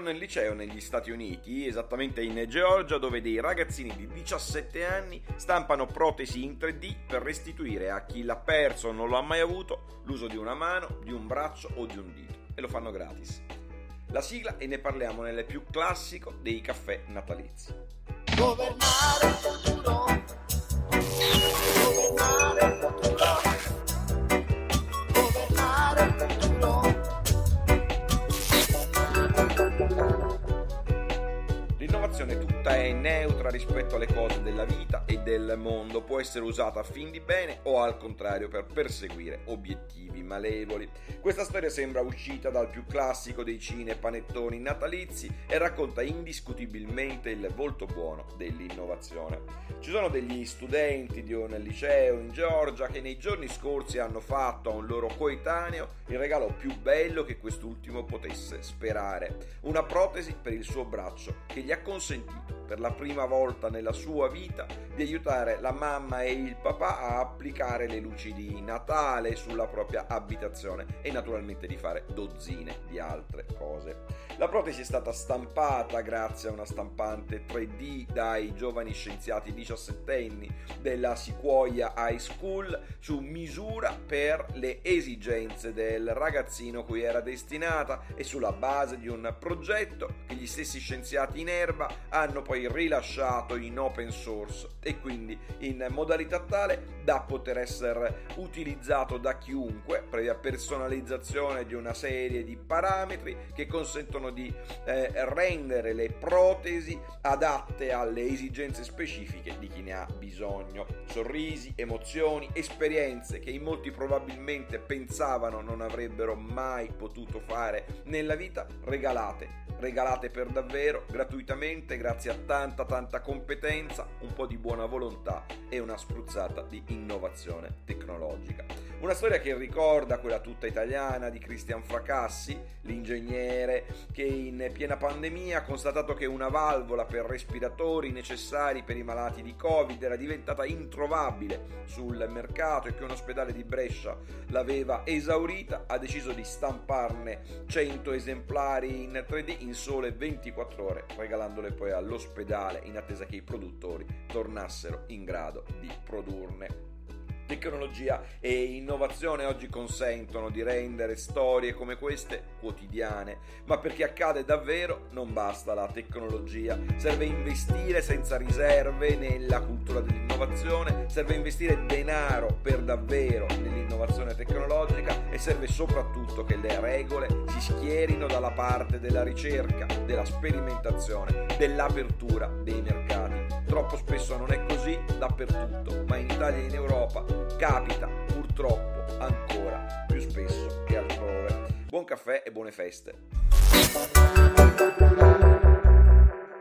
nel liceo negli Stati Uniti, esattamente in Georgia, dove dei ragazzini di 17 anni stampano protesi in 3D per restituire a chi l'ha perso o non l'ha mai avuto l'uso di una mano, di un braccio o di un dito. E lo fanno gratis. La sigla e ne parliamo nel più classico dei caffè natalizi. Governare L'innovazione tutta è neutra rispetto alle cose della vita e del mondo, può essere usata a fin di bene o al contrario per perseguire obiettivi malevoli. Questa storia sembra uscita dal più classico dei cine panettoni natalizi e racconta indiscutibilmente il volto buono dell'innovazione. Ci sono degli studenti di un liceo in Georgia che nei giorni scorsi hanno fatto a un loro coetaneo il regalo più bello che quest'ultimo potesse sperare, una protesi per il suo braccio che gli ha consentito per la prima volta nella sua vita di aiutare la mamma e il papà a applicare le luci di Natale sulla propria abitazione e naturalmente di fare dozzine di altre cose. La protesi è stata stampata grazie a una stampante 3D dai giovani scienziati diciassettenni della Sequoia High School su misura per le esigenze del ragazzino cui era destinata e sulla base di un progetto che gli stessi scienziati in erba hanno poi rilasciato in open source e quindi in modalità tale da poter essere utilizzato da chiunque previa personalizzazione di una serie di parametri che consentono di eh, rendere le protesi adatte alle esigenze specifiche di chi ne ha bisogno. Sorrisi, emozioni, esperienze che in molti probabilmente pensavano non avrebbero mai potuto fare nella vita regalate regalate per davvero gratuitamente grazie a tanta tanta competenza, un po' di buona volontà e una spruzzata di innovazione tecnologica. Una storia che ricorda quella tutta italiana di Cristian Fracassi, l'ingegnere che in piena pandemia ha constatato che una valvola per respiratori necessari per i malati di Covid era diventata introvabile sul mercato e che un ospedale di Brescia l'aveva esaurita, ha deciso di stamparne 100 esemplari in 3D in sole 24 ore, regalandole poi all'ospedale in attesa che i produttori tornassero in grado di produrne. Tecnologia e innovazione oggi consentono di rendere storie come queste quotidiane, ma perché accade davvero non basta la tecnologia, serve investire senza riserve nella cultura dell'innovazione, serve investire denaro per davvero nell'innovazione tecnologica serve soprattutto che le regole si schierino dalla parte della ricerca, della sperimentazione, dell'apertura dei mercati. Troppo spesso non è così dappertutto, ma in Italia e in Europa capita purtroppo ancora più spesso che altrove. Buon caffè e buone feste.